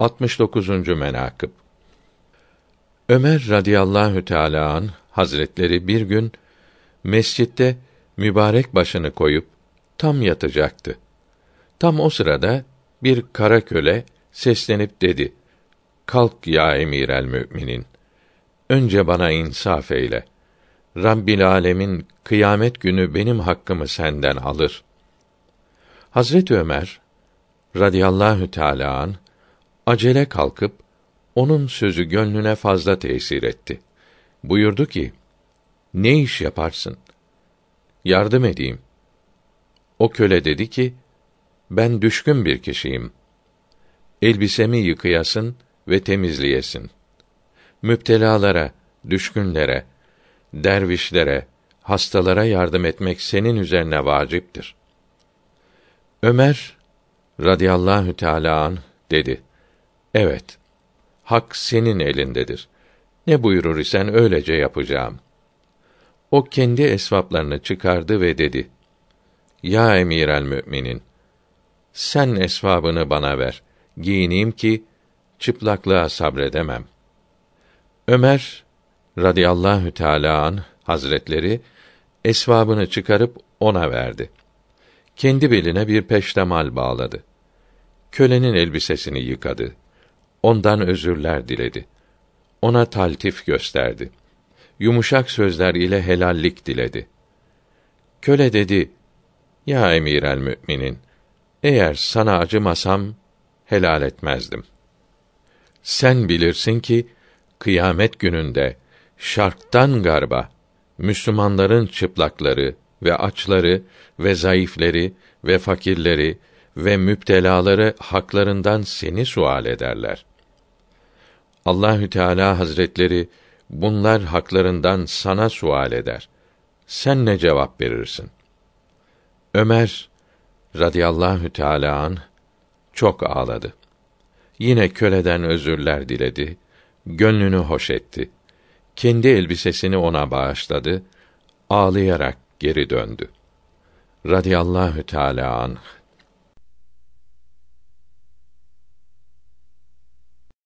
69. menakıb Ömer radıyallahu teala an Hazretleri bir gün mescitte mübarek başını koyup tam yatacaktı. Tam o sırada bir kara köle seslenip dedi: Kalk ya emir el müminin. Önce bana insaf eyle. Rabbil alemin kıyamet günü benim hakkımı senden alır. Hazret Ömer radıyallahu teala an acele kalkıp onun sözü gönlüne fazla tesir etti. Buyurdu ki: Ne iş yaparsın? Yardım edeyim. O köle dedi ki: Ben düşkün bir kişiyim. Elbisemi yıkayasın ve temizleyesin. Müptelalara, düşkünlere, dervişlere, hastalara yardım etmek senin üzerine vaciptir. Ömer radıyallahu teala an dedi. Evet. Hak senin elindedir. Ne buyurur isen öylece yapacağım. O kendi esvaplarını çıkardı ve dedi: Ya emir el müminin, sen esvabını bana ver, giyineyim ki çıplaklığa sabredemem. Ömer radıyallahu teala an hazretleri esvabını çıkarıp ona verdi. Kendi beline bir peştemal bağladı. Kölenin elbisesini yıkadı. Ondan özürler diledi. Ona taltif gösterdi. Yumuşak sözler ile helallik diledi. Köle dedi: Ya emir el müminin, eğer sana acımasam helal etmezdim. Sen bilirsin ki kıyamet gününde şarktan garba Müslümanların çıplakları ve açları ve zayıfleri ve fakirleri ve müptelaları haklarından seni sual ederler. Allahü Teala Hazretleri bunlar haklarından sana sual eder. Sen ne cevap verirsin? Ömer radıyallahu teala an çok ağladı. Yine köleden özürler diledi, gönlünü hoş etti. Kendi elbisesini ona bağışladı, ağlayarak geri döndü. Radıyallahu teala anh